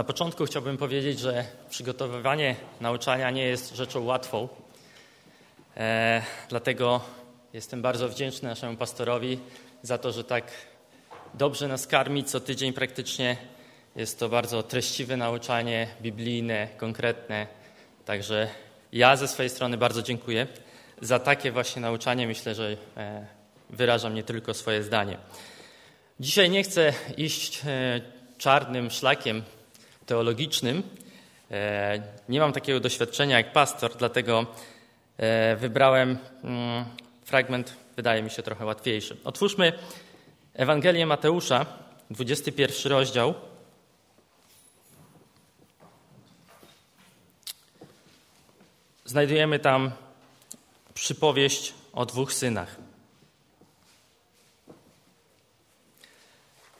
Na początku chciałbym powiedzieć, że przygotowywanie nauczania nie jest rzeczą łatwą. E, dlatego jestem bardzo wdzięczny naszemu pastorowi za to, że tak dobrze nas karmi co tydzień praktycznie. Jest to bardzo treściwe nauczanie, biblijne, konkretne. Także ja ze swojej strony bardzo dziękuję za takie właśnie nauczanie. Myślę, że e, wyrażam nie tylko swoje zdanie. Dzisiaj nie chcę iść e, czarnym szlakiem teologicznym. E, nie mam takiego doświadczenia jak pastor, dlatego e, wybrałem mm, fragment, wydaje mi się trochę łatwiejszy. Otwórzmy Ewangelię Mateusza, 21 rozdział. Znajdujemy tam przypowieść o dwóch synach.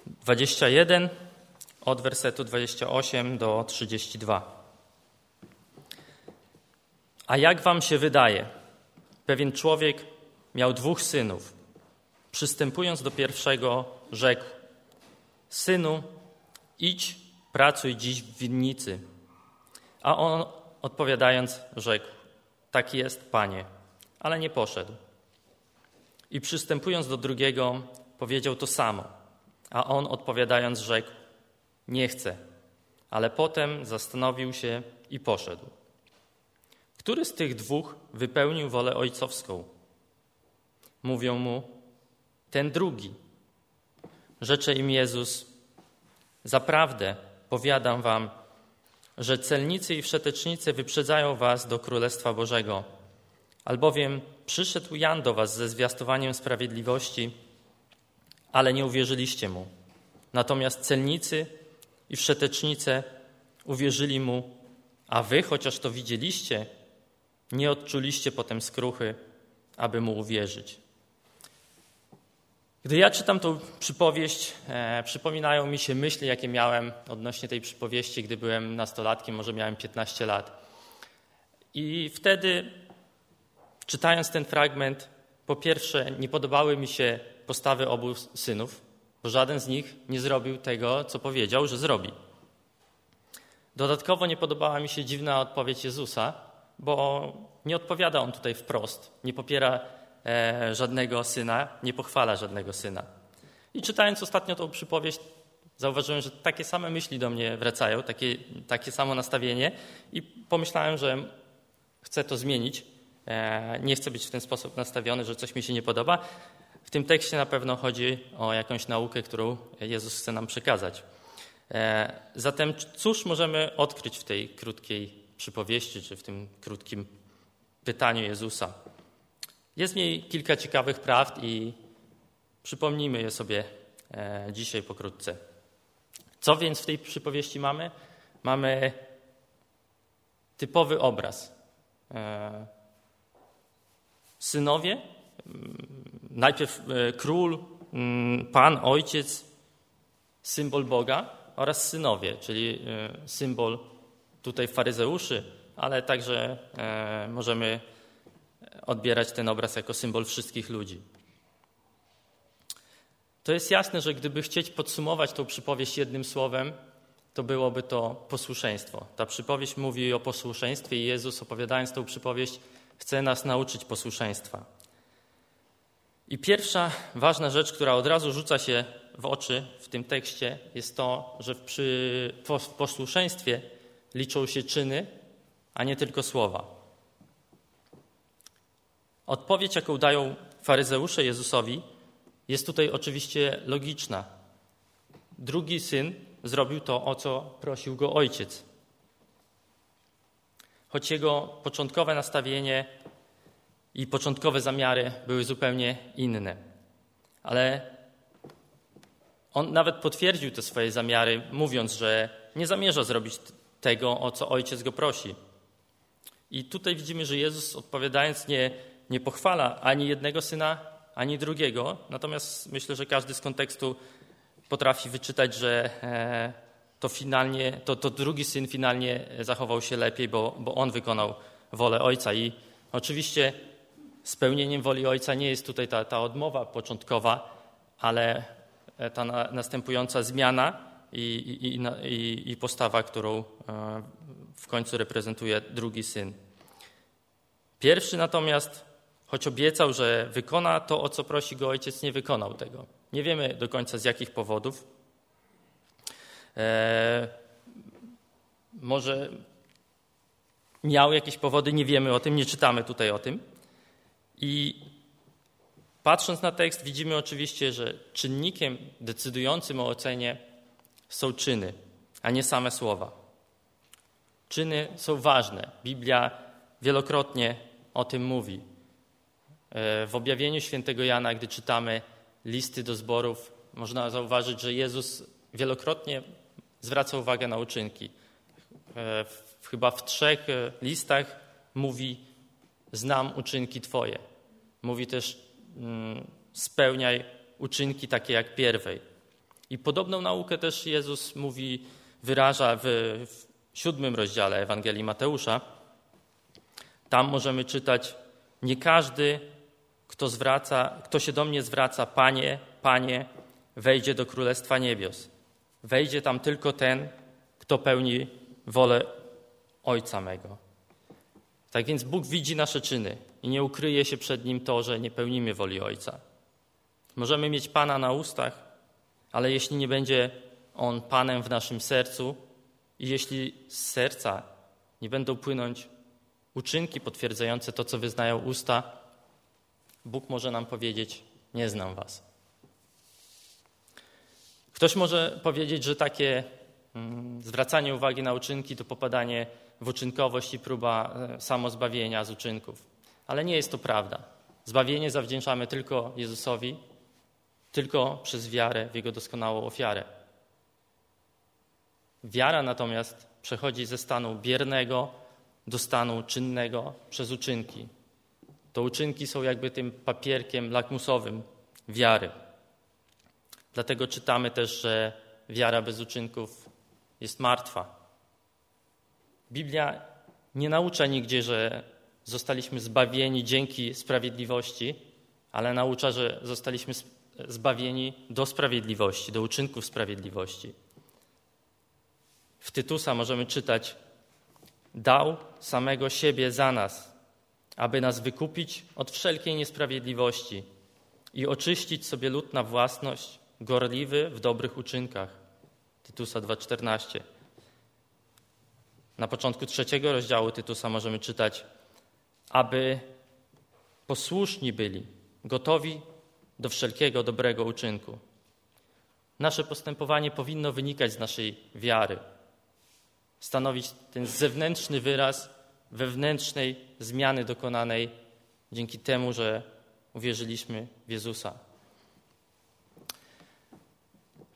21 od wersetu 28 do 32. A jak wam się wydaje? Pewien człowiek miał dwóch synów. Przystępując do pierwszego, rzekł: Synu, idź, pracuj dziś w winnicy. A on odpowiadając, rzekł: Tak jest, panie, ale nie poszedł. I przystępując do drugiego, powiedział to samo. A on odpowiadając, rzekł: nie chcę. Ale potem zastanowił się i poszedł. Który z tych dwóch wypełnił wolę ojcowską? Mówią mu, ten drugi. Rzecze im Jezus, zaprawdę powiadam wam, że celnicy i wszetecznicy wyprzedzają was do Królestwa Bożego. Albowiem przyszedł Jan do was ze zwiastowaniem sprawiedliwości, ale nie uwierzyliście mu. Natomiast celnicy i wszetecznice uwierzyli mu, a wy, chociaż to widzieliście, nie odczuliście potem skruchy, aby mu uwierzyć. Gdy ja czytam tą przypowieść, e, przypominają mi się myśli, jakie miałem odnośnie tej przypowieści, gdy byłem nastolatkiem, może miałem 15 lat. I wtedy, czytając ten fragment, po pierwsze, nie podobały mi się postawy obu synów, bo żaden z nich nie zrobił tego, co powiedział, że zrobi. Dodatkowo nie podobała mi się dziwna odpowiedź Jezusa, bo nie odpowiada on tutaj wprost, nie popiera e, żadnego syna, nie pochwala żadnego syna. I czytając ostatnio tą przypowieść, zauważyłem, że takie same myśli do mnie wracają, takie, takie samo nastawienie i pomyślałem, że chcę to zmienić. E, nie chcę być w ten sposób nastawiony, że coś mi się nie podoba. W tym tekście na pewno chodzi o jakąś naukę, którą Jezus chce nam przekazać. E, zatem cóż możemy odkryć w tej krótkiej przypowieści, czy w tym krótkim pytaniu Jezusa? Jest w niej kilka ciekawych prawd i przypomnijmy je sobie e, dzisiaj pokrótce. Co więc w tej przypowieści mamy? Mamy typowy obraz. E, synowie najpierw e, król, mm, pan, ojciec, symbol Boga oraz synowie, czyli e, symbol tutaj faryzeuszy, ale także e, możemy odbierać ten obraz jako symbol wszystkich ludzi. To jest jasne, że gdyby chcieć podsumować tą przypowieść jednym słowem, to byłoby to posłuszeństwo. Ta przypowieść mówi o posłuszeństwie i Jezus, opowiadając tą przypowieść, chce nas nauczyć posłuszeństwa. I pierwsza ważna rzecz, która od razu rzuca się w oczy w tym tekście, jest to, że przy posłuszeństwie liczą się czyny, a nie tylko słowa. Odpowiedź, jaką dają faryzeusze Jezusowi, jest tutaj oczywiście logiczna. Drugi syn zrobił to, o co prosił go ojciec. Choć jego początkowe nastawienie i początkowe zamiary były zupełnie inne. Ale on nawet potwierdził te swoje zamiary, mówiąc, że nie zamierza zrobić tego, o co ojciec go prosi. I tutaj widzimy, że Jezus odpowiadając nie, nie pochwala ani jednego syna, ani drugiego. Natomiast myślę, że każdy z kontekstu potrafi wyczytać, że e, to finalnie, to, to drugi syn finalnie zachował się lepiej, bo, bo on wykonał wolę ojca. I oczywiście Spełnieniem woli Ojca nie jest tutaj ta, ta odmowa początkowa, ale e, ta na, następująca zmiana i, i, i, i postawa, którą w końcu reprezentuje drugi syn. Pierwszy natomiast, choć obiecał, że wykona to, o co prosi go ojciec, nie wykonał tego. Nie wiemy do końca z jakich powodów. E, może miał jakieś powody, nie wiemy o tym, nie czytamy tutaj o tym. I patrząc na tekst, widzimy oczywiście, że czynnikiem decydującym o ocenie są czyny, a nie same słowa. Czyny są ważne. Biblia wielokrotnie o tym mówi. E, w objawieniu świętego Jana, gdy czytamy listy do zborów, można zauważyć, że Jezus wielokrotnie zwraca uwagę na uczynki. E, chyba w trzech e, listach mówi: Znam uczynki Twoje. Mówi też: mm, Spełniaj uczynki takie jak pierwej. I podobną naukę też Jezus mówi, wyraża w, w siódmym rozdziale Ewangelii Mateusza. Tam możemy czytać: Nie każdy, kto, zwraca, kto się do mnie zwraca, Panie, Panie, wejdzie do Królestwa Niebios. Wejdzie tam tylko ten, kto pełni wolę Ojca mego. Tak więc Bóg widzi nasze czyny i nie ukryje się przed Nim to, że nie pełnimy woli Ojca. Możemy mieć Pana na ustach, ale jeśli nie będzie On Panem w naszym sercu i jeśli z serca nie będą płynąć uczynki potwierdzające to, co wyznają usta, Bóg może nam powiedzieć: Nie znam Was. Ktoś może powiedzieć, że takie mm, zwracanie uwagi na uczynki to popadanie w uczynkowość i próba e, samozbawienia z uczynków. Ale nie jest to prawda. Zbawienie zawdzięczamy tylko Jezusowi, tylko przez wiarę w Jego doskonałą ofiarę. Wiara natomiast przechodzi ze stanu biernego do stanu czynnego przez uczynki. To uczynki są jakby tym papierkiem lakmusowym wiary. Dlatego czytamy też, że wiara bez uczynków jest martwa. Biblia nie naucza nigdzie, że zostaliśmy zbawieni dzięki sprawiedliwości, ale naucza, że zostaliśmy zbawieni do sprawiedliwości, do uczynków sprawiedliwości. W Tytusa możemy czytać: Dał samego siebie za nas, aby nas wykupić od wszelkiej niesprawiedliwości i oczyścić sobie lud na własność, gorliwy w dobrych uczynkach. Tytusa 2,14. Na początku trzeciego rozdziału Tytusa możemy czytać, aby posłuszni byli, gotowi do wszelkiego dobrego uczynku. Nasze postępowanie powinno wynikać z naszej wiary, stanowić ten zewnętrzny wyraz wewnętrznej zmiany dokonanej dzięki temu, że uwierzyliśmy w Jezusa.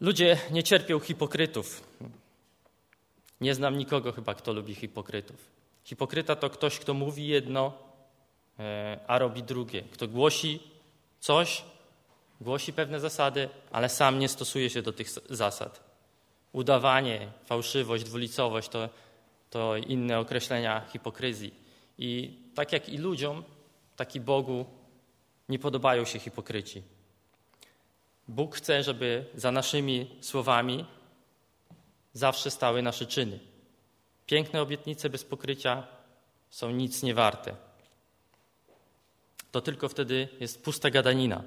Ludzie nie cierpią hipokrytów. Nie znam nikogo chyba, kto lubi hipokrytów. Hipokryta to ktoś, kto mówi jedno, e, a robi drugie. Kto głosi coś, głosi pewne zasady, ale sam nie stosuje się do tych zasad. Udawanie, fałszywość, dwulicowość to, to inne określenia hipokryzji. I tak jak i ludziom, tak i Bogu nie podobają się hipokryci. Bóg chce, żeby za naszymi słowami zawsze stały nasze czyny. Piękne obietnice bez pokrycia są nic nie warte. To tylko wtedy jest pusta gadanina.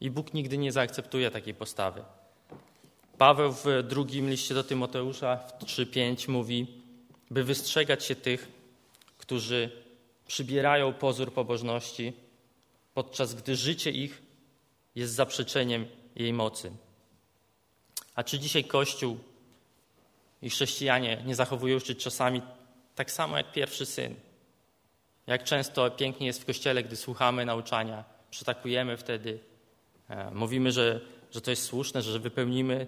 I Bóg nigdy nie zaakceptuje takiej postawy. Paweł w drugim liście do Tymoteusza w 3:5 mówi, by wystrzegać się tych, którzy przybierają pozór pobożności, podczas gdy życie ich jest zaprzeczeniem jej mocy. A czy dzisiaj Kościół i chrześcijanie nie zachowują się czasami tak samo jak pierwszy syn? Jak często pięknie jest w kościele, gdy słuchamy nauczania, przytakujemy wtedy, e, mówimy, że, że to jest słuszne, że wypełnimy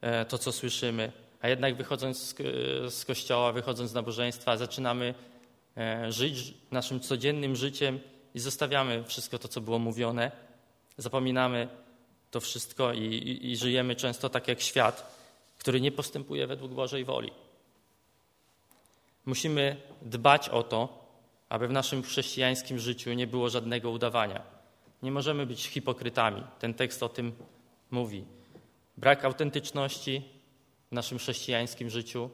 e, to, co słyszymy, a jednak wychodząc z, kościoła, wychodząc z nabożeństwa, zaczynamy e, żyć naszym codziennym życiem i zostawiamy wszystko to, co było mówione, zapominamy to wszystko i, i, i żyjemy często tak jak świat, który nie postępuje według Bożej woli. Musimy dbać o to, aby w naszym chrześcijańskim życiu nie było żadnego udawania. Nie możemy być hipokrytami. Ten tekst o tym mówi. Brak autentyczności naszym chrześcijańskim życiu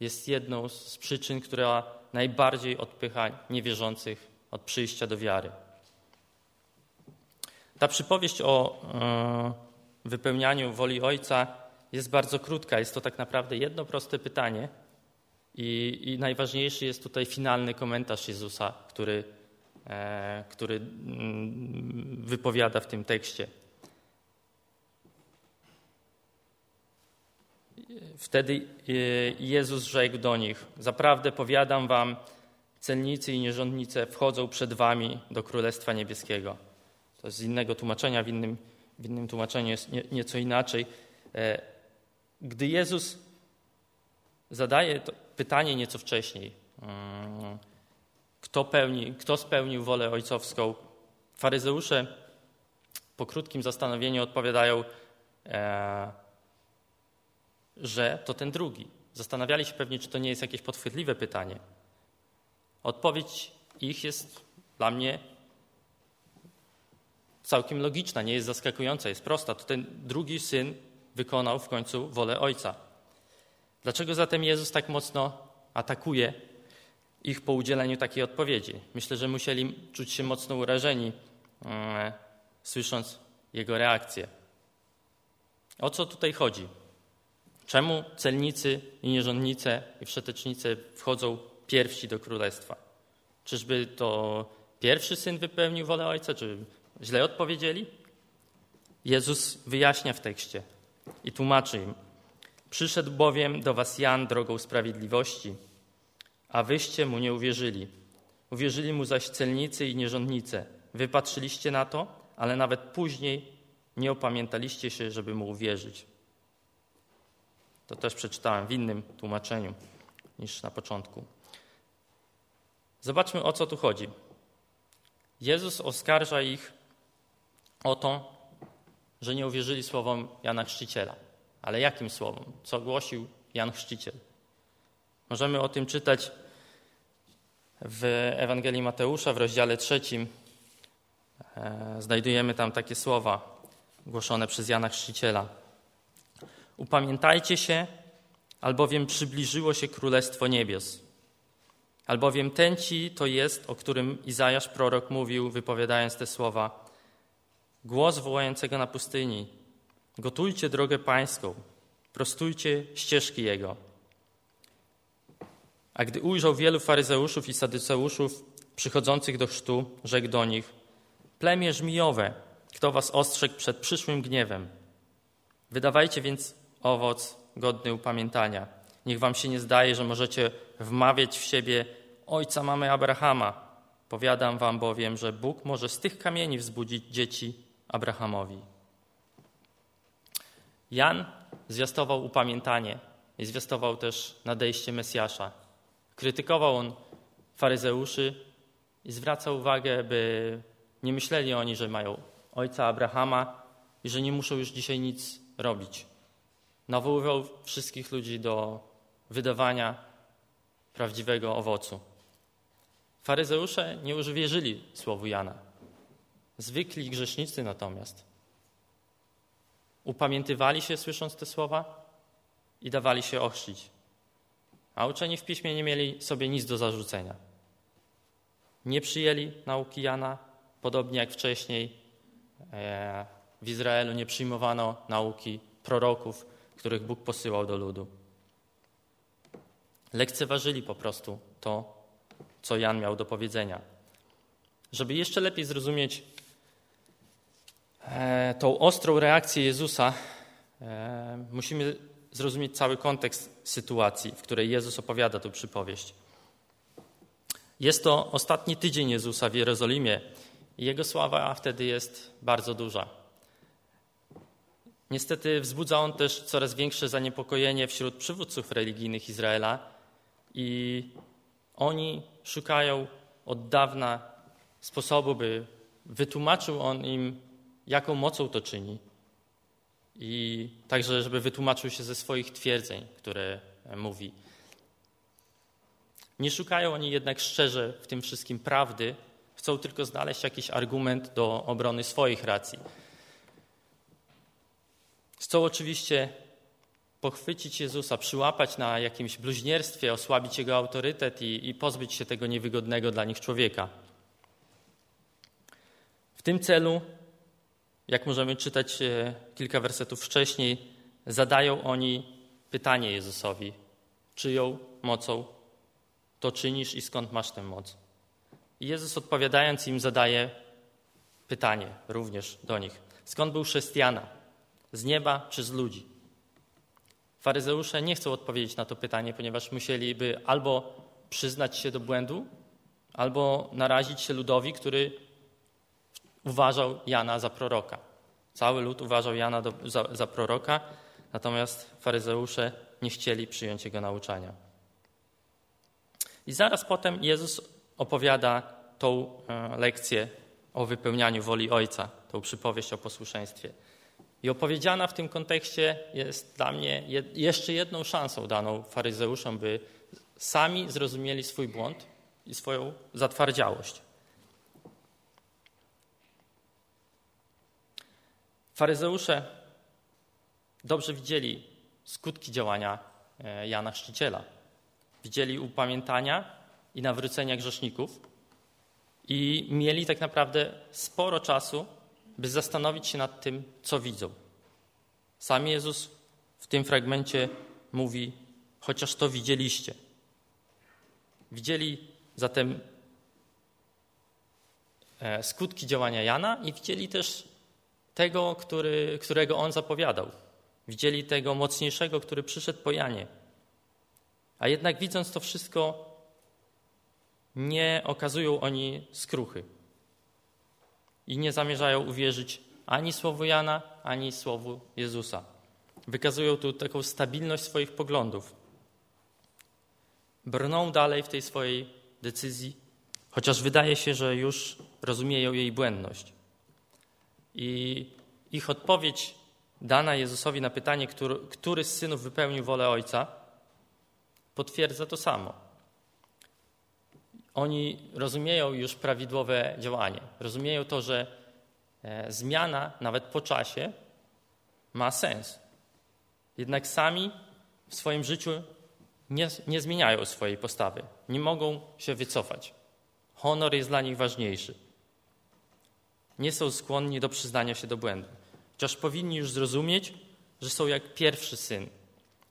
jest jedną z przyczyn, która najbardziej odpycha niewierzących od przyjścia do wiary. Ta przypowieść o e, wypełnianiu woli Ojca jest bardzo krótka. Jest to tak naprawdę jedno proste pytanie. I, i najważniejszy jest tutaj finalny komentarz Jezusa, który, e, który mm, wypowiada w tym tekście. Wtedy e, Jezus rzekł do nich: Zaprawdę powiadam wam, celnicy i nierządnice wchodzą przed wami do Królestwa Niebieskiego. To jest z innego tłumaczenia, w innym, w innym tłumaczeniu jest nie, nieco inaczej. Gdy Jezus zadaje pytanie nieco wcześniej, mm, kto, pełni, kto spełnił wolę ojcowską, faryzeusze po krótkim zastanowieniu odpowiadają, e, że to ten drugi. Zastanawiali się pewnie, czy to nie jest jakieś podchwytliwe pytanie. Odpowiedź ich jest dla mnie całkiem logiczna, nie jest zaskakująca, jest prosta. To ten drugi syn wykonał w końcu wolę ojca. Dlaczego zatem Jezus tak mocno atakuje ich po udzieleniu takiej odpowiedzi? Myślę, że musieli czuć się mocno urażeni, e, słysząc jego reakcję. O co tutaj chodzi? Czemu celnicy i nierządnice i wszetecznice wchodzą pierwsi do królestwa? Czyżby to pierwszy syn wypełnił wolę ojca, czy źle odpowiedzieli? Jezus wyjaśnia w tekście i tłumaczy im. Przyszedł bowiem do was Jan drogą sprawiedliwości, a wyście mu nie uwierzyli. Uwierzyli mu zaś celnicy i nierządnice. Wy patrzyliście na to, ale nawet później nie opamiętaliście się, żeby mu uwierzyć. To też przeczytałem w innym tłumaczeniu niż na początku. Zobaczmy, o co tu chodzi. Jezus oskarża ich o to, że nie uwierzyli słowom Jana Chrzciciela. Ale jakim słowom? Co głosił Jan Chrzciciel? Możemy o tym czytać w Ewangelii Mateusza w rozdziale trzecim. E, znajdujemy tam takie słowa głoszone przez Jana Chrzciciela. Upamiętajcie się, albowiem przybliżyło się Królestwo Niebios. Albowiem ten ci to jest, o którym Izajasz prorok mówił, wypowiadając te słowa. Głos wołającego na pustyni. Gotujcie drogę pańską, prostujcie ścieżki jego. A gdy ujrzał wielu faryzeuszów i sadyceuszów przychodzących do chrztu, rzekł do nich: Plemię żmijowe, kto was ostrzegł przed przyszłym gniewem? Wydawajcie więc owoc godny upamiętania. Niech wam się nie zdaje, że możecie wmawiać w siebie ojca mamy Abrahama. Powiadam wam bowiem, że Bóg może z tych kamieni wzbudzić dzieci Abrahamowi. Jan zwiastował upamiętanie i zwiastował też nadejście Mesjasza. Krytykował on faryzeuszy i zwracał uwagę, by nie myśleli oni, że mają ojca Abrahama i że nie muszą już dzisiaj nic robić. Nawoływał wszystkich ludzi do wydawania prawdziwego owocu. Faryzeusze nie już wierzyli słowu Jana. Zwykli grzesznicy natomiast upamiętywali się słysząc te słowa i dawali się ochrzcić. A uczeni w piśmie nie mieli sobie nic do zarzucenia. Nie przyjęli nauki Jana, podobnie jak wcześniej e, w Izraelu nie przyjmowano nauki proroków, których Bóg posyłał do ludu. Lekceważyli po prostu to, co Jan miał do powiedzenia. Żeby jeszcze lepiej zrozumieć tą ostrą reakcję Jezusa, e, musimy zrozumieć cały kontekst sytuacji, w której Jezus opowiada tę przypowieść. Jest to ostatni tydzień Jezusa w Jerozolimie i jego sława wtedy jest bardzo duża. Niestety wzbudza on też coraz większe zaniepokojenie wśród przywódców religijnych Izraela i oni szukają od dawna sposobu, by wytłumaczył on im, jaką mocą to czyni. I także, żeby wytłumaczył się ze swoich twierdzeń, które mówi. Nie szukają oni jednak szczerze w tym wszystkim prawdy, chcą tylko znaleźć jakiś argument do obrony swoich racji. Chcą oczywiście pochwycić Jezusa, przyłapać na jakimś bluźnierstwie, osłabić jego autorytet i, i pozbyć się tego niewygodnego dla nich człowieka. W tym celu, jak możemy czytać e, kilka wersetów wcześniej, zadają oni pytanie Jezusowi: czyją mocą to czynisz i skąd masz tę moc? I Jezus odpowiadając im zadaje pytanie również do nich: skąd był chrześcijana? Z nieba czy z ludzi? Faryzeusze nie chcą odpowiedzieć na to pytanie, ponieważ musieliby albo przyznać się do błędu, albo narazić się ludowi, który uważał Jana za proroka. Cały lud uważał Jana do, za, za proroka, natomiast faryzeusze nie chcieli przyjąć jego nauczania. I zaraz potem Jezus opowiada tą e, lekcję o wypełnianiu woli Ojca, tą przypowieść o posłuszeństwie. I opowiedziana w tym kontekście jest dla mnie jeszcze jedną szansą daną faryzeuszom, by sami zrozumieli swój błąd i swoją zatwardziałość. Faryzeusze dobrze widzieli skutki działania e, Jana Chrzciciela. Widzieli upamiętania i nawrócenia grzeszników i mieli tak naprawdę sporo czasu, by zastanowić się nad tym, co widzą. Sam Jezus w tym fragmencie mówi: chociaż to widzieliście. Widzieli zatem e, skutki działania Jana i widzieli też tego, który, którego on zapowiadał. Widzieli tego mocniejszego, który przyszedł po Janie. A jednak widząc to wszystko, nie okazują oni skruchy i nie zamierzają uwierzyć ani słowu Jana, ani słowu Jezusa. Wykazują tu taką stabilność swoich poglądów. Brną dalej w tej swojej decyzji, chociaż wydaje się, że już rozumieją jej błędność. I ich odpowiedź dana Jezusowi na pytanie, który, który z synów wypełnił wolę Ojca, potwierdza to samo. Oni rozumieją już prawidłowe działanie. Rozumieją to, że e, zmiana, nawet po czasie, ma sens. Jednak sami w swoim życiu nie, nie zmieniają swojej postawy. Nie mogą się wycofać. Honor jest dla nich ważniejszy. Nie są skłonni do przyznania się do błędu. Chociaż powinni już zrozumieć, że są jak pierwszy syn,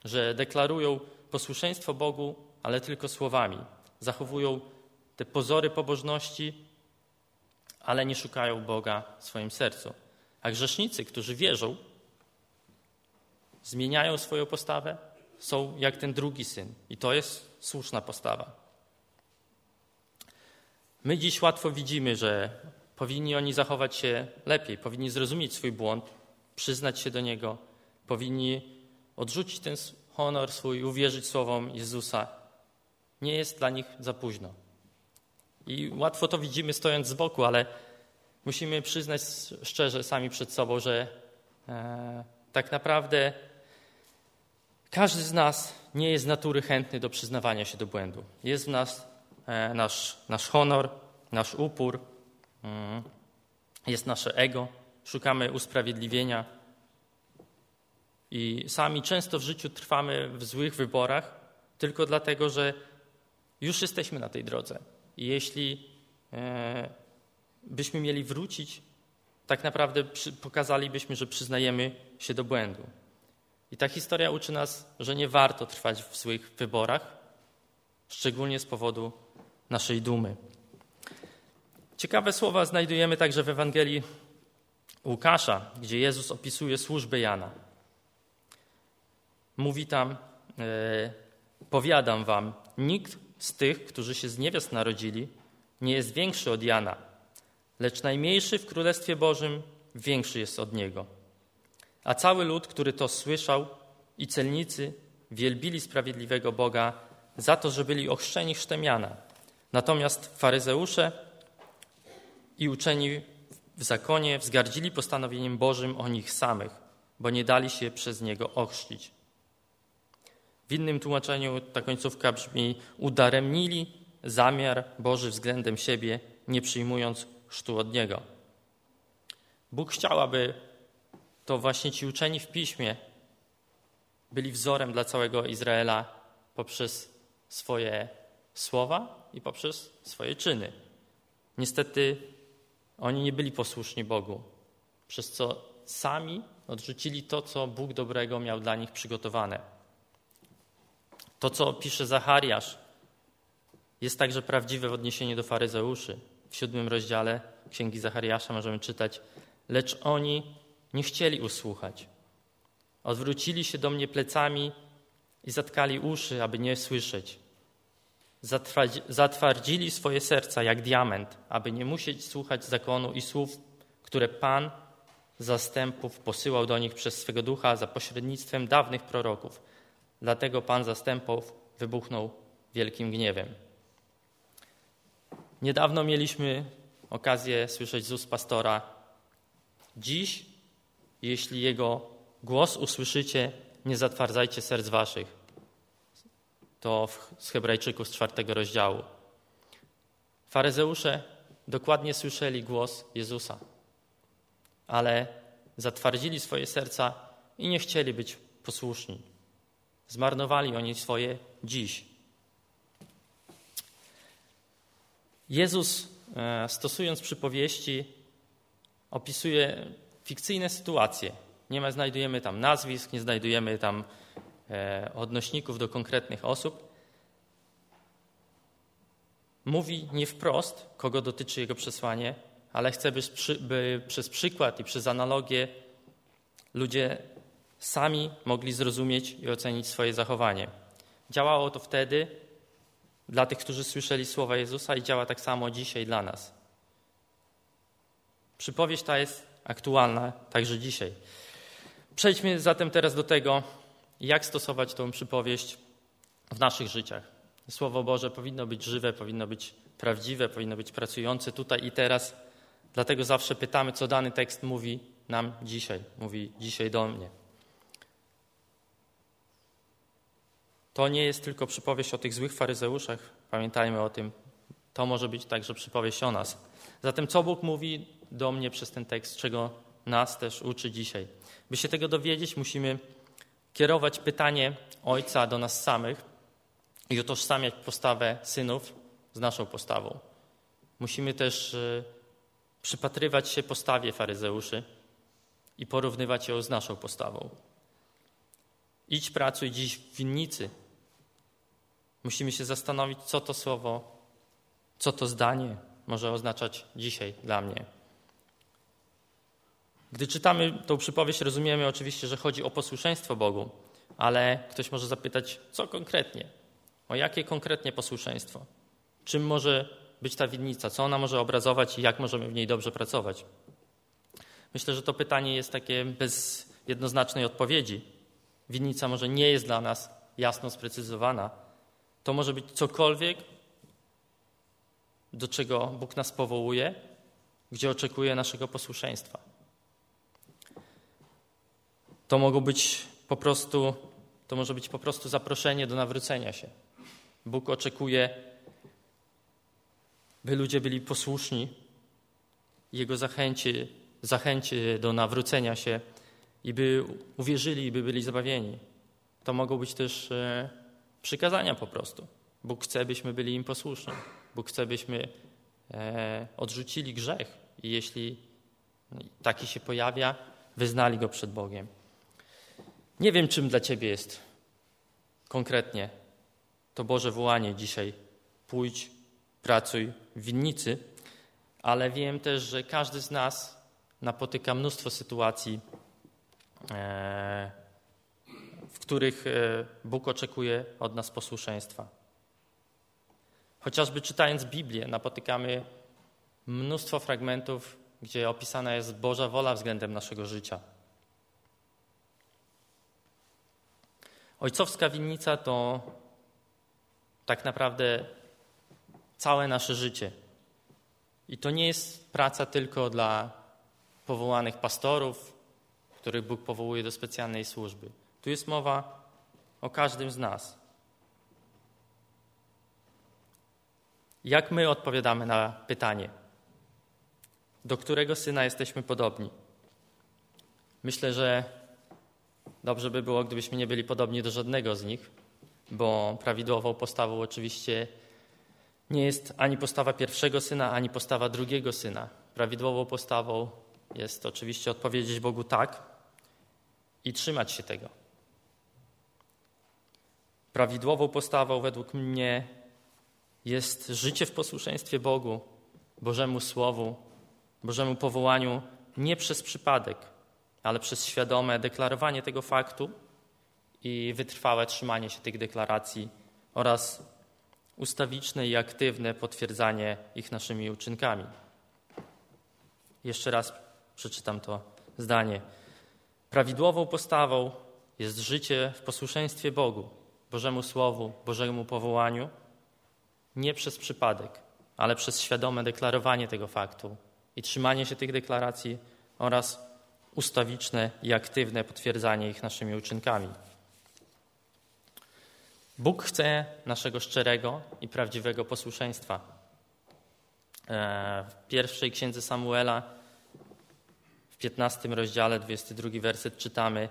że deklarują posłuszeństwo Bogu, ale tylko słowami. Zachowują te pozory pobożności, ale nie szukają Boga w swoim sercu. A grzesznicy, którzy wierzą, zmieniają swoją postawę, są jak ten drugi syn. I to jest słuszna postawa. My dziś łatwo widzimy, że powinni oni zachować się lepiej, powinni zrozumieć swój błąd, przyznać się do niego, powinni odrzucić ten honor swój, uwierzyć słowom Jezusa. Nie jest dla nich za późno. I łatwo to widzimy stojąc z boku, ale musimy przyznać szczerze sami przed sobą, że e, tak naprawdę każdy z nas nie jest z natury chętny do przyznawania się do błędu. Jest w nas e, nasz, nasz honor, nasz upór, jest nasze ego, szukamy usprawiedliwienia i sami często w życiu trwamy w złych wyborach tylko dlatego, że już jesteśmy na tej drodze. I jeśli e, byśmy mieli wrócić, tak naprawdę pokazalibyśmy, że przyznajemy się do błędu. I ta historia uczy nas, że nie warto trwać w złych wyborach, szczególnie z powodu naszej dumy. Ciekawe słowa znajdujemy także w Ewangelii Łukasza, gdzie Jezus opisuje służbę Jana. Mówi tam, e, powiadam wam, nikt z tych, którzy się z niewiast narodzili, nie jest większy od Jana, lecz najmniejszy w Królestwie Bożym większy jest od niego. A cały lud, który to słyszał, i celnicy wielbili sprawiedliwego Boga za to, że byli ochrzczeni chrztem Jana. Natomiast faryzeusze i uczeni w zakonie wzgardzili postanowieniem Bożym o nich samych, bo nie dali się przez niego ochrzcić. W innym tłumaczeniu ta końcówka brzmi: udaremnili zamiar Boży względem siebie, nie przyjmując chrztu od niego. Bóg chciał, aby to właśnie ci uczeni w piśmie byli wzorem dla całego Izraela poprzez swoje słowa i poprzez swoje czyny. Niestety oni nie byli posłuszni Bogu, przez co sami odrzucili to, co Bóg dobrego miał dla nich przygotowane. To, co pisze Zachariasz, jest także prawdziwe w odniesieniu do faryzeuszy. W siódmym rozdziale Księgi Zachariasza możemy czytać, lecz oni nie chcieli usłuchać. Odwrócili się do mnie plecami i zatkali uszy, aby nie słyszeć. Zatwardzili swoje serca jak diament, aby nie musieć słuchać zakonu i słów, które Pan zastępów posyłał do nich przez swego ducha za pośrednictwem dawnych proroków. Dlatego Pan zastępów wybuchnął wielkim gniewem. Niedawno mieliśmy okazję słyszeć z ust pastora. Dziś, jeśli jego głos usłyszycie, nie zatwardzajcie serc waszych. To z Hebrajczyków z czwartego rozdziału. Faryzeusze dokładnie słyszeli głos Jezusa, ale zatwardzili swoje serca i nie chcieli być posłuszni. Zmarnowali oni swoje dziś. Jezus, e, stosując przypowieści, opisuje fikcyjne sytuacje. Nie ma, znajdujemy tam nazwisk, nie znajdujemy tam odnośników do konkretnych osób. Mówi nie wprost, kogo dotyczy jego przesłanie, ale chce, by, by przez przykład i przez analogię ludzie sami mogli zrozumieć i ocenić swoje zachowanie. Działało to wtedy, dla tych, którzy słyszeli słowa Jezusa i działa tak samo dzisiaj dla nas. Przypowieść ta jest aktualna także dzisiaj. Przejdźmy zatem teraz do tego, jak stosować tą przypowieść w naszych życiach. Słowo Boże powinno być żywe, powinno być prawdziwe, powinno być pracujące tutaj i teraz. Dlatego zawsze pytamy, co dany tekst mówi nam dzisiaj, mówi dzisiaj do mnie. To nie jest tylko przypowieść o tych złych faryzeuszach. Pamiętajmy o tym. To może być także przypowieść o nas. Zatem co Bóg mówi do mnie przez ten tekst, czego nas też uczy dzisiaj? By się tego dowiedzieć, musimy kierować pytanie Ojca do nas samych i utożsamiać postawę synów z naszą postawą. Musimy też e, przypatrywać się postawie faryzeuszy i porównywać ją z naszą postawą. Idź pracuj dziś w winnicy, Musimy się zastanowić, co to słowo, co to zdanie może oznaczać dzisiaj dla mnie. Gdy czytamy tą przypowieść, rozumiemy oczywiście, że chodzi o posłuszeństwo Bogu, ale ktoś może zapytać, co konkretnie? O jakie konkretnie posłuszeństwo? Czym może być ta winnica? Co ona może obrazować i jak możemy w niej dobrze pracować? Myślę, że to pytanie jest takie bez jednoznacznej odpowiedzi. Winnica może nie jest dla nas jasno sprecyzowana, to może być cokolwiek, do czego Bóg nas powołuje, gdzie oczekuje naszego posłuszeństwa. To mogą być po prostu, to może być po prostu zaproszenie do nawrócenia się. Bóg oczekuje, by ludzie byli posłuszni, Jego zachęci, zachęci do nawrócenia się i by uwierzyli i by byli zbawieni. To mogą być też e, przykazania po prostu. Bóg chce, byśmy byli im posłuszni. Bóg chce, byśmy e, odrzucili grzech i jeśli taki się pojawia, wyznali go przed Bogiem. Nie wiem, czym dla Ciebie jest konkretnie to Boże wołanie dzisiaj. Pójdź, pracuj w winnicy, ale wiem też, że każdy z nas napotyka mnóstwo sytuacji, e, w których e, Bóg oczekuje od nas posłuszeństwa. Chociażby czytając Biblię, napotykamy mnóstwo fragmentów, gdzie opisana jest Boża wola względem naszego życia. Ojcowska winnica to tak naprawdę całe nasze życie. I to nie jest praca tylko dla powołanych pastorów, których Bóg powołuje do specjalnej służby. Tu jest mowa o każdym z nas. Jak my odpowiadamy na pytanie, do którego syna jesteśmy podobni? Myślę, że Dobrze by było, gdybyśmy nie byli podobni do żadnego z nich, bo prawidłową postawą oczywiście nie jest ani postawa pierwszego syna, ani postawa drugiego syna. Prawidłową postawą jest oczywiście odpowiedzieć Bogu tak i trzymać się tego. Prawidłową postawą według mnie jest życie w posłuszeństwie Bogu, Bożemu Słowu, Bożemu powołaniu nie przez przypadek, ale przez świadome deklarowanie tego faktu i wytrwałe trzymanie się tych deklaracji oraz ustawiczne i aktywne potwierdzanie ich naszymi uczynkami. Jeszcze raz przeczytam to zdanie. Prawidłową postawą jest życie w posłuszeństwie Bogu, Bożemu Słowu, Bożemu powołaniu, nie przez przypadek, ale przez świadome deklarowanie tego faktu i trzymanie się tych deklaracji oraz ustawiczne i aktywne potwierdzanie ich naszymi uczynkami. Bóg chce naszego szczerego i prawdziwego posłuszeństwa. E, w pierwszej księdze Samuela, w 15 rozdziale, 22 werset czytamy: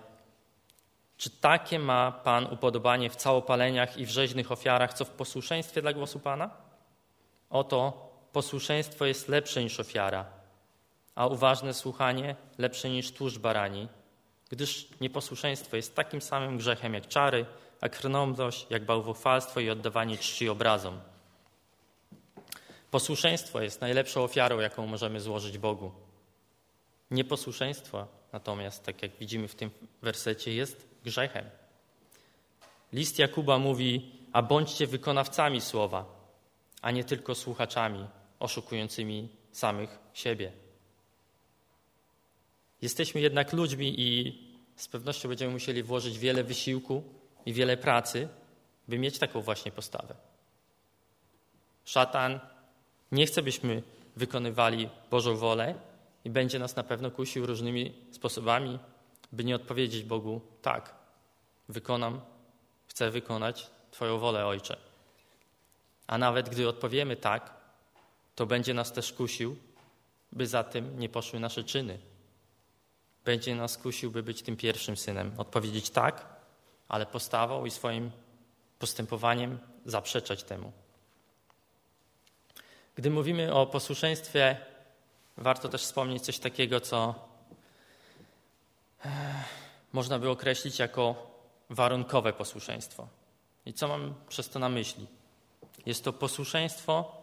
Czy takie ma Pan upodobanie w całopaleniach i w rzeźnych ofiarach, co w posłuszeństwie dla głosu Pana? Oto posłuszeństwo jest lepsze niż ofiara, a uważne słuchanie lepsze niż tłuszcz barani, gdyż nieposłuszeństwo jest takim samym grzechem jak czary, a krnąbność jak bałwochwalstwo i oddawanie czci obrazom. Posłuszeństwo jest najlepszą ofiarą, jaką możemy złożyć Bogu. Nieposłuszeństwo natomiast, tak jak widzimy w tym wersecie, jest grzechem. List Jakuba mówi, a bądźcie wykonawcami słowa, a nie tylko słuchaczami oszukującymi samych siebie. Jesteśmy jednak ludźmi i z pewnością będziemy musieli włożyć wiele wysiłku i wiele pracy, by mieć taką właśnie postawę. Szatan nie chce, byśmy wykonywali Bożą wolę i będzie nas na pewno kusił różnymi sposobami, by nie odpowiedzieć Bogu tak, wykonam, chcę wykonać Twoją wolę, Ojcze. A nawet gdy odpowiemy tak, to będzie nas też kusił, by za tym nie poszły nasze czyny. Będzie nas kusił, by być tym pierwszym synem, odpowiedzieć tak, ale postawą i swoim postępowaniem zaprzeczać temu. Gdy mówimy o posłuszeństwie, warto też wspomnieć coś takiego, co e, można by określić jako warunkowe posłuszeństwo. I co mam przez to na myśli? Jest to posłuszeństwo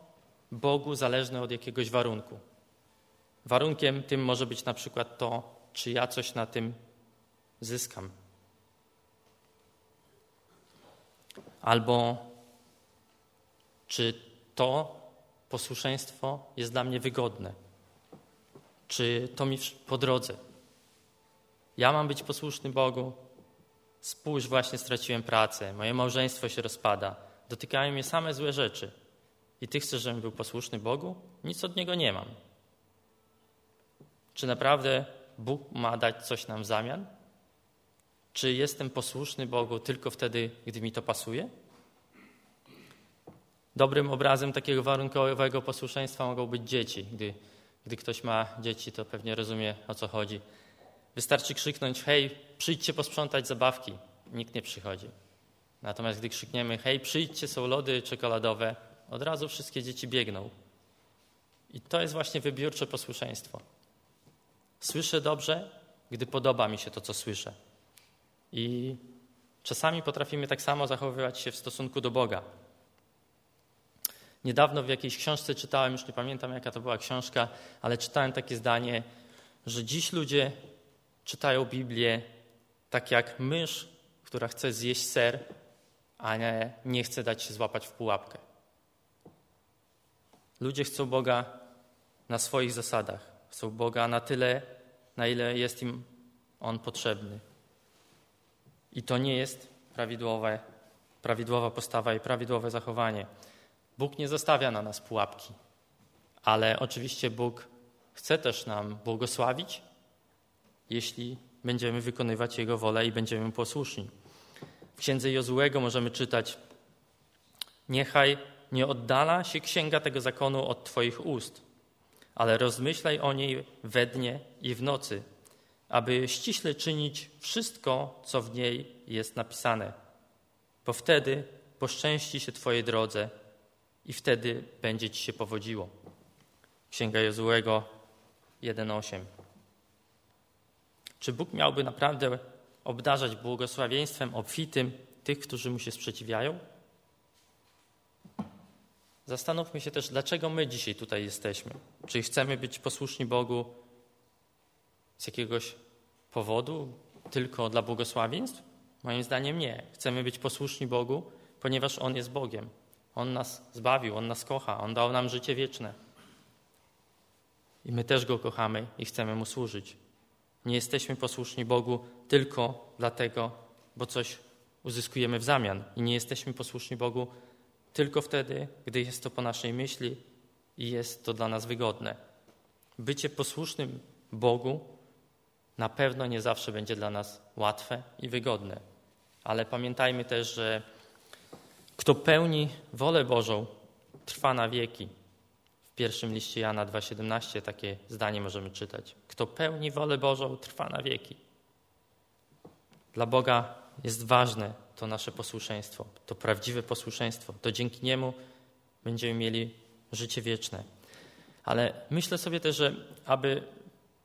Bogu zależne od jakiegoś warunku. Warunkiem tym może być na przykład to, czy ja coś na tym zyskam, Albo czy to posłuszeństwo jest dla mnie wygodne? Czy to mi po drodze? Ja mam być posłuszny Bogu? Spójrz, właśnie straciłem pracę, moje małżeństwo się rozpada, dotykają mnie same złe rzeczy. I ty chcesz, żebym był posłuszny Bogu? Nic od niego nie mam. Czy naprawdę Bóg ma dać coś nam w zamian? Czy jestem posłuszny Bogu tylko wtedy, gdy mi to pasuje? Dobrym obrazem takiego warunkowego posłuszeństwa mogą być dzieci. Gdy, gdy ktoś ma dzieci, to pewnie rozumie o co chodzi. Wystarczy krzyknąć: Hej, przyjdźcie posprzątać zabawki. Nikt nie przychodzi. Natomiast gdy krzykniemy: Hej, przyjdźcie, są lody czekoladowe, od razu wszystkie dzieci biegną. I to jest właśnie wybiórcze posłuszeństwo. Słyszę dobrze, gdy podoba mi się to, co słyszę. I czasami potrafimy tak samo zachowywać się w stosunku do Boga. Niedawno w jakiejś książce czytałem, już nie pamiętam jaka to była książka, ale czytałem takie zdanie, że dziś ludzie czytają Biblię tak jak mysz, która chce zjeść ser, a nie, nie chce dać się złapać w pułapkę. Ludzie chcą Boga na swoich zasadach. Chcą Boga na tyle, na ile jest im On potrzebny. I to nie jest prawidłowe, prawidłowa postawa i prawidłowe zachowanie. Bóg nie zostawia na nas pułapki, ale oczywiście Bóg chce też nam błogosławić, jeśli będziemy wykonywać Jego wolę i będziemy posłuszni. W księdze Jozułego możemy czytać: Niechaj nie oddala się księga tego zakonu od Twoich ust, ale rozmyślaj o niej we dnie i w nocy, aby ściśle czynić wszystko, co w niej jest napisane, bo wtedy poszczęści się Twojej drodze i wtedy będzie Ci się powodziło. Księga Jozułego 1:8. Czy Bóg miałby naprawdę obdarzać błogosławieństwem obfitym tych, którzy mu się sprzeciwiają? Zastanówmy się też, dlaczego my dzisiaj tutaj jesteśmy. Czy chcemy być posłuszni Bogu z jakiegoś powodu, tylko dla błogosławieństw? Moim zdaniem nie. Chcemy być posłuszni Bogu, ponieważ On jest Bogiem. On nas zbawił, On nas kocha, On dał nam życie wieczne. I my też Go kochamy i chcemy Mu służyć. Nie jesteśmy posłuszni Bogu tylko dlatego, bo coś uzyskujemy w zamian. I nie jesteśmy posłuszni Bogu tylko wtedy, gdy jest to po naszej myśli i jest to dla nas wygodne. Bycie posłusznym Bogu na pewno nie zawsze będzie dla nas łatwe i wygodne, ale pamiętajmy też, że kto pełni wolę Bożą, trwa na wieki. W pierwszym liście Jana 2,17 takie zdanie możemy czytać. Kto pełni wolę Bożą, trwa na wieki. Dla Boga jest ważne to nasze posłuszeństwo, to prawdziwe posłuszeństwo. To dzięki niemu będziemy mieli życie wieczne. Ale myślę sobie też, że aby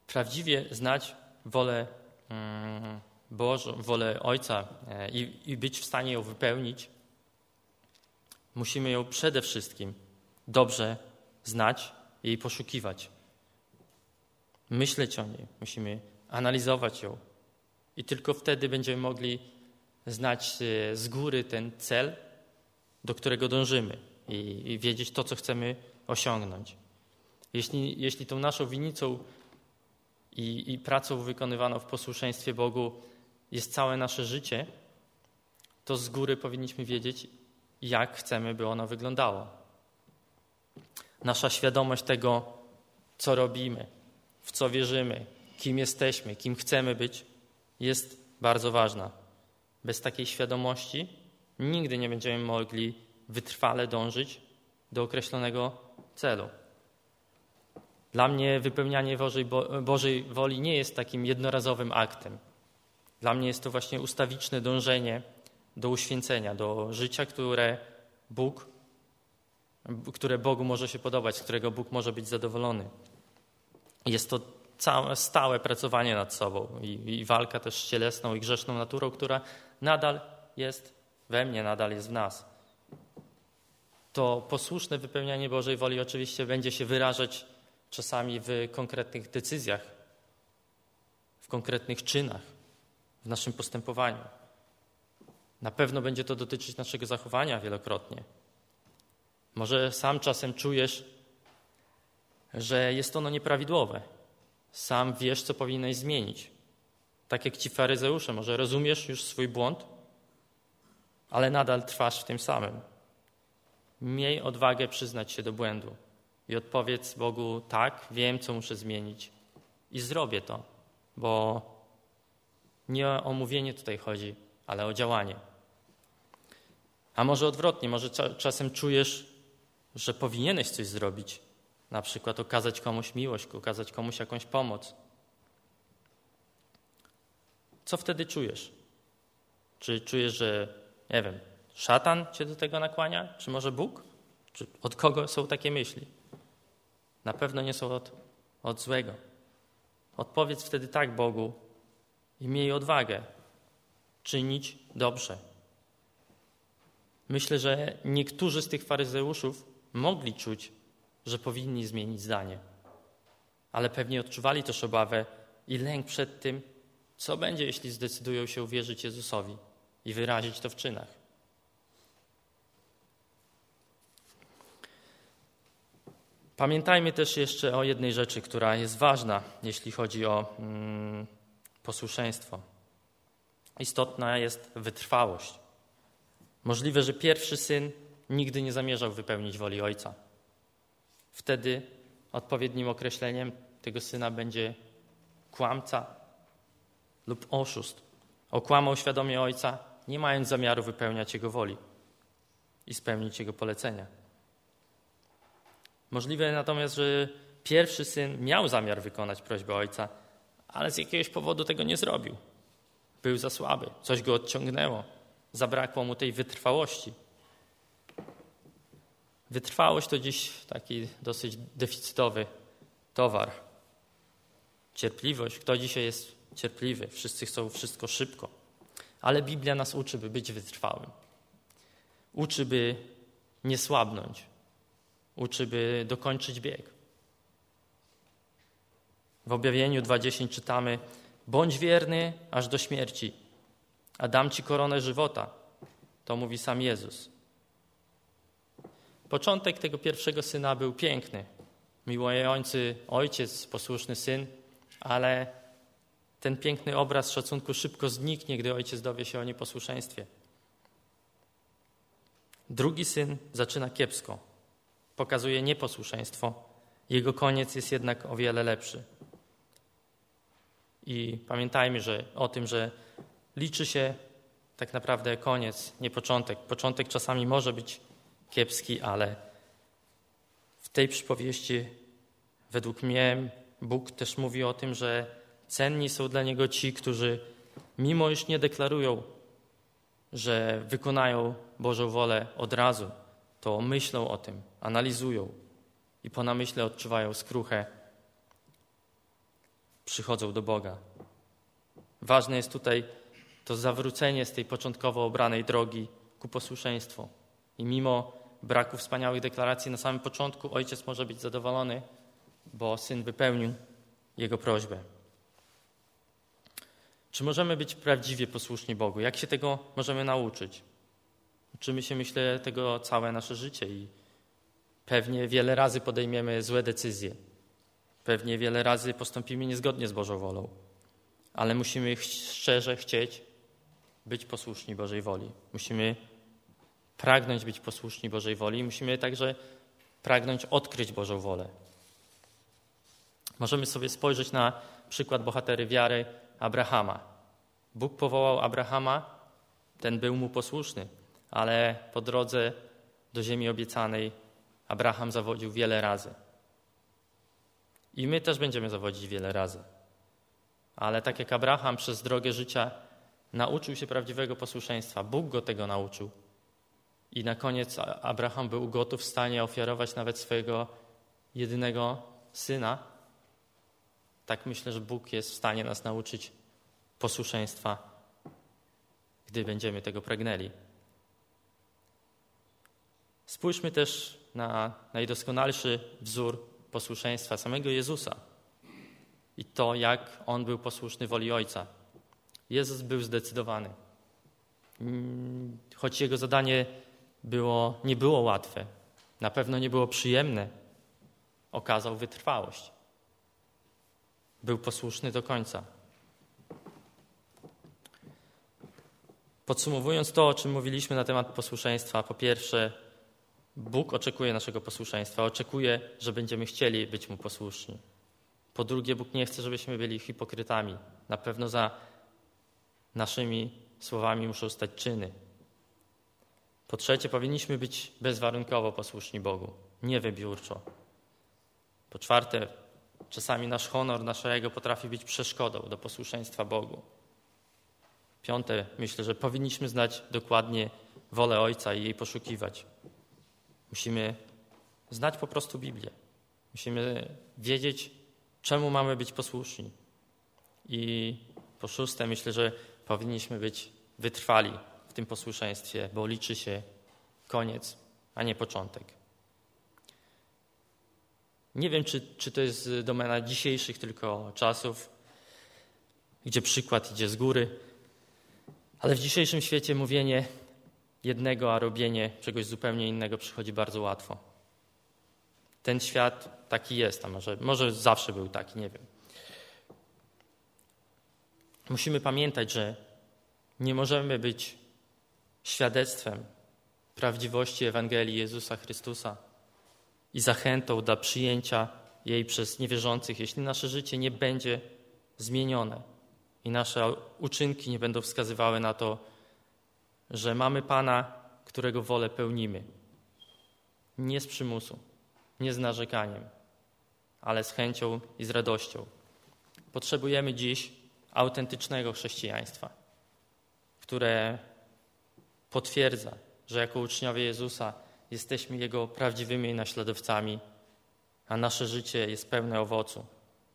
prawdziwie znać wolę mm, Bożą, wolę Ojca e, i, i być w stanie ją wypełnić, musimy ją przede wszystkim dobrze znać i jej poszukiwać. Myśleć o niej, musimy analizować ją. I tylko wtedy będziemy mogli znać e, z góry ten cel, do którego dążymy i, wiedzieć to, co chcemy osiągnąć. Jeśli, jeśli tą naszą winnicą i, i pracą wykonywaną w posłuszeństwie Bogu jest całe nasze życie, to z góry powinniśmy wiedzieć, jak chcemy, by ono wyglądało. Nasza świadomość tego, co robimy, w co wierzymy, kim jesteśmy, kim chcemy być, jest bardzo ważna. Bez takiej świadomości nigdy nie będziemy mogli wytrwale dążyć do określonego celu. Dla mnie wypełnianie Bożej, Bożej woli nie jest takim jednorazowym aktem. Dla mnie jest to właśnie ustawiczne dążenie do uświęcenia, do życia, które Bóg, które Bogu może się podobać, z którego Bóg może być zadowolony. Jest to całe, stałe pracowanie nad sobą i, i walka też z cielesną i grzeszną naturą, która nadal jest we mnie, nadal jest w nas. To posłuszne wypełnianie Bożej woli oczywiście będzie się wyrażać czasami w konkretnych decyzjach, w konkretnych czynach, w naszym postępowaniu. Na pewno będzie to dotyczyć naszego zachowania wielokrotnie. Może sam czasem czujesz, że jest ono nieprawidłowe. Sam wiesz, co powinieneś zmienić. Tak jak ci faryzeusze, może rozumiesz już swój błąd, ale nadal trwasz w tym samym. Miej odwagę przyznać się do błędu i odpowiedz Bogu: tak, wiem, co muszę zmienić i zrobię to, bo nie o mówienie tutaj chodzi, ale o działanie. A może odwrotnie, może czasem czujesz, że powinieneś coś zrobić, na przykład okazać komuś miłość, okazać komuś jakąś pomoc. Co wtedy czujesz? Czy czujesz, że, nie wiem, szatan cię do tego nakłania? Czy może Bóg? Czy od kogo są takie myśli? Na pewno nie są od, od złego. Odpowiedz wtedy tak Bogu i miej odwagę czynić dobrze. Myślę, że niektórzy z tych faryzeuszów mogli czuć, że powinni zmienić zdanie, ale pewnie odczuwali też obawę i lęk przed tym, co będzie, jeśli zdecydują się uwierzyć Jezusowi i wyrazić to w czynach. Pamiętajmy też jeszcze o jednej rzeczy, która jest ważna, jeśli chodzi o mm, posłuszeństwo. Istotna jest wytrwałość. Możliwe, że pierwszy syn nigdy nie zamierzał wypełnić woli ojca. Wtedy odpowiednim określeniem tego syna będzie kłamca lub oszust. Okłamał świadomie ojca, nie mając zamiaru wypełniać jego woli i spełnić jego polecenia. Możliwe natomiast, że pierwszy syn miał zamiar wykonać prośbę ojca, ale z jakiegoś powodu tego nie zrobił. Był za słaby, coś go odciągnęło, zabrakło mu tej wytrwałości. Wytrwałość to dziś taki dosyć deficytowy towar. Cierpliwość. Kto dzisiaj jest cierpliwy? Wszyscy chcą wszystko szybko. Ale Biblia nas uczy, by być wytrwałym. Uczy, by nie słabnąć. Uczy, by dokończyć bieg. W objawieniu 2.10 czytamy: Bądź wierny aż do śmierci, a dam ci koronę żywota. To mówi sam Jezus. Początek tego pierwszego syna był piękny. Miłujący ojciec, posłuszny syn, ale ten piękny obraz szacunku szybko zniknie, gdy ojciec dowie się o nieposłuszeństwie. Drugi syn zaczyna kiepsko. Pokazuje nieposłuszeństwo. Jego koniec jest jednak o wiele lepszy. I pamiętajmy że, o tym, że liczy się tak naprawdę koniec, nie początek. Początek czasami może być kiepski, ale w tej przypowieści według mnie Bóg też mówi o tym, że cenni są dla Niego ci, którzy mimo iż nie deklarują, że wykonają Bożą wolę od razu, to myślą o tym, analizują i po namyśle odczuwają skruchę, przychodzą do Boga. Ważne jest tutaj to zawrócenie z tej początkowo obranej drogi ku posłuszeństwu. I mimo braku wspaniałych deklaracji na samym początku, ojciec może być zadowolony, bo syn wypełnił jego prośbę. Czy możemy być prawdziwie posłuszni Bogu? Jak się tego możemy nauczyć? Uczymy się, myślę, tego całe nasze życie i pewnie wiele razy podejmiemy złe decyzje. Pewnie wiele razy postąpimy niezgodnie z Bożą wolą, ale musimy szczerze chcieć być posłuszni Bożej woli. Musimy pragnąć być posłuszni Bożej woli, musimy także pragnąć odkryć Bożą wolę. Możemy sobie spojrzeć na przykład bohatery wiary Abrahama. Bóg powołał Abrahama, ten był mu posłuszny, ale po drodze do ziemi obiecanej Abraham zawodził wiele razy. I my też będziemy zawodzić wiele razy. Ale tak jak Abraham przez drogę życia nauczył się prawdziwego posłuszeństwa, Bóg go tego nauczył. I na koniec Abraham był gotów w stanie ofiarować nawet swojego jedynego syna. Tak myślę, że Bóg jest w stanie nas nauczyć posłuszeństwa, gdy będziemy tego pragnęli. Spójrzmy też na najdoskonalszy wzór posłuszeństwa samego Jezusa i to, jak on był posłuszny woli Ojca. Jezus był zdecydowany. Choć jego zadanie było, nie było łatwe, na pewno nie było przyjemne, okazał wytrwałość. Był posłuszny do końca. Podsumowując to, o czym mówiliśmy na temat posłuszeństwa, po pierwsze, Bóg oczekuje naszego posłuszeństwa, oczekuje, że będziemy chcieli być Mu posłuszni. Po drugie, Bóg nie chce, żebyśmy byli hipokrytami. Na pewno za naszymi słowami muszą stać czyny. Po trzecie, powinniśmy być bezwarunkowo posłuszni Bogu, nie wybiórczo. Po czwarte, czasami nasz honor, nasze ego potrafi być przeszkodą do posłuszeństwa Bogu. Piąte, myślę, że powinniśmy znać dokładnie wolę Ojca i jej poszukiwać. Musimy znać po prostu Biblię. Musimy wiedzieć, czemu mamy być posłuszni. I po szóste, myślę, że powinniśmy być wytrwali w tym posłuszeństwie, bo liczy się koniec, a nie początek. Nie wiem, czy, czy to jest domena dzisiejszych tylko czasów, gdzie przykład idzie z góry, ale w dzisiejszym świecie mówienie jednego, a robienie czegoś zupełnie innego przychodzi bardzo łatwo. Ten świat taki jest, a może, może zawsze był taki, nie wiem. Musimy pamiętać, że nie możemy być świadectwem prawdziwości Ewangelii Jezusa Chrystusa i zachętą dla przyjęcia jej przez niewierzących, jeśli nasze życie nie będzie zmienione i nasze uczynki nie będą wskazywały na to, że mamy Pana, którego wolę pełnimy. Nie z przymusu, nie z narzekaniem, ale z chęcią i z radością. Potrzebujemy dziś autentycznego chrześcijaństwa, które potwierdza, że jako uczniowie Jezusa jesteśmy Jego prawdziwymi naśladowcami, a nasze życie jest pełne owocu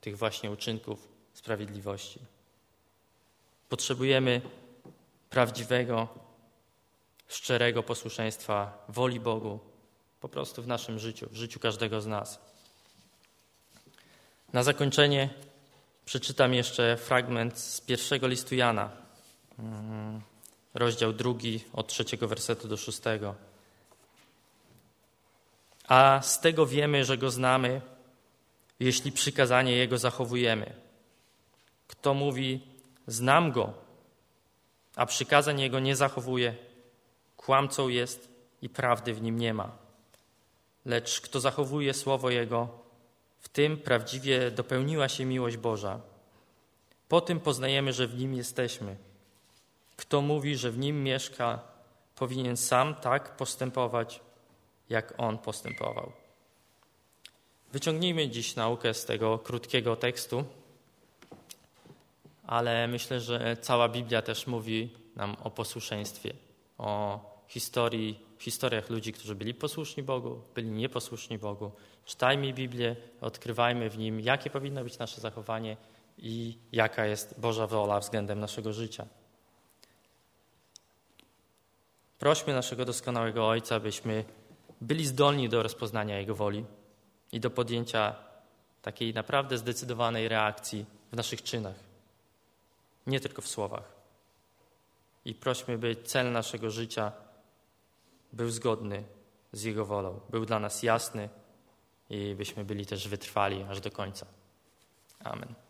tych właśnie uczynków sprawiedliwości. Potrzebujemy prawdziwego, szczerego posłuszeństwa woli Bogu po prostu w naszym życiu, w życiu każdego z nas. Na zakończenie przeczytam jeszcze fragment z pierwszego listu Jana, mm, rozdział drugi, od trzeciego wersetu do szóstego. A z tego wiemy, że go znamy, jeśli przykazanie jego zachowujemy. Kto mówi, znam go, a przykazań jego nie zachowuje, kłamcą jest i prawdy w nim nie ma. Lecz kto zachowuje słowo jego, w tym prawdziwie dopełniła się miłość Boża. Po tym poznajemy, że w nim jesteśmy. Kto mówi, że w nim mieszka, powinien sam tak postępować, jak on postępował. Wyciągnijmy dziś naukę z tego krótkiego tekstu, ale myślę, że cała Biblia też mówi nam o posłuszeństwie, o historii, historiach ludzi, którzy byli posłuszni Bogu, byli nieposłuszni Bogu. Czytajmy Biblię, odkrywajmy w nim, jakie powinno być nasze zachowanie i jaka jest Boża wola względem naszego życia. Prośmy naszego doskonałego Ojca, byśmy byli zdolni do rozpoznania Jego woli i do podjęcia takiej naprawdę zdecydowanej reakcji w naszych czynach, nie tylko w słowach. I prośmy, by cel naszego życia był zgodny z Jego wolą, był dla nas jasny i byśmy byli też wytrwali aż do końca. Amen.